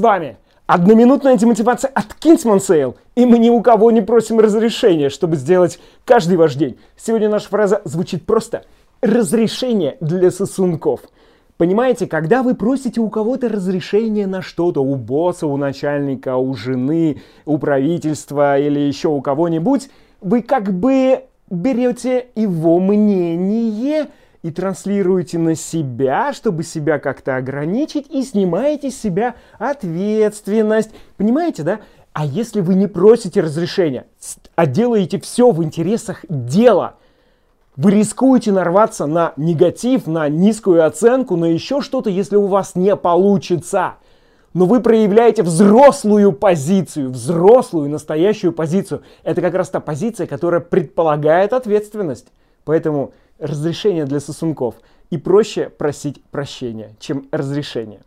вами одноминутная демотивация от Kingsman Sale, и мы ни у кого не просим разрешения, чтобы сделать каждый ваш день. Сегодня наша фраза звучит просто «разрешение для сосунков». Понимаете, когда вы просите у кого-то разрешение на что-то, у босса, у начальника, у жены, у правительства или еще у кого-нибудь, вы как бы берете его мнение и транслируете на себя, чтобы себя как-то ограничить, и снимаете с себя ответственность. Понимаете, да? А если вы не просите разрешения, а делаете все в интересах дела, вы рискуете нарваться на негатив, на низкую оценку, на еще что-то, если у вас не получится. Но вы проявляете взрослую позицию, взрослую, настоящую позицию. Это как раз та позиция, которая предполагает ответственность. Поэтому разрешение для сосунков. И проще просить прощения, чем разрешение.